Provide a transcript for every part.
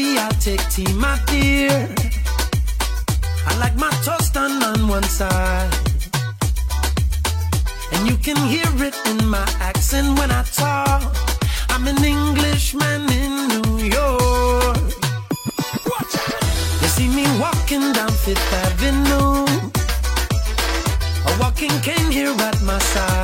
coffee, I'll take tea, my dear. I like my toast done on one side. And you can hear it in my accent when I talk. I'm an Englishman in New York. You see me walking down Fifth Avenue. A walking cane here at my side.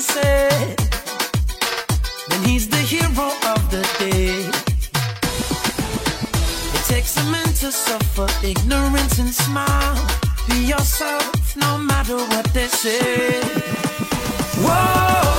sunset, then he's the hero of the day. It takes a man to suffer ignorance and smile. Be yourself no matter what they say. Whoa.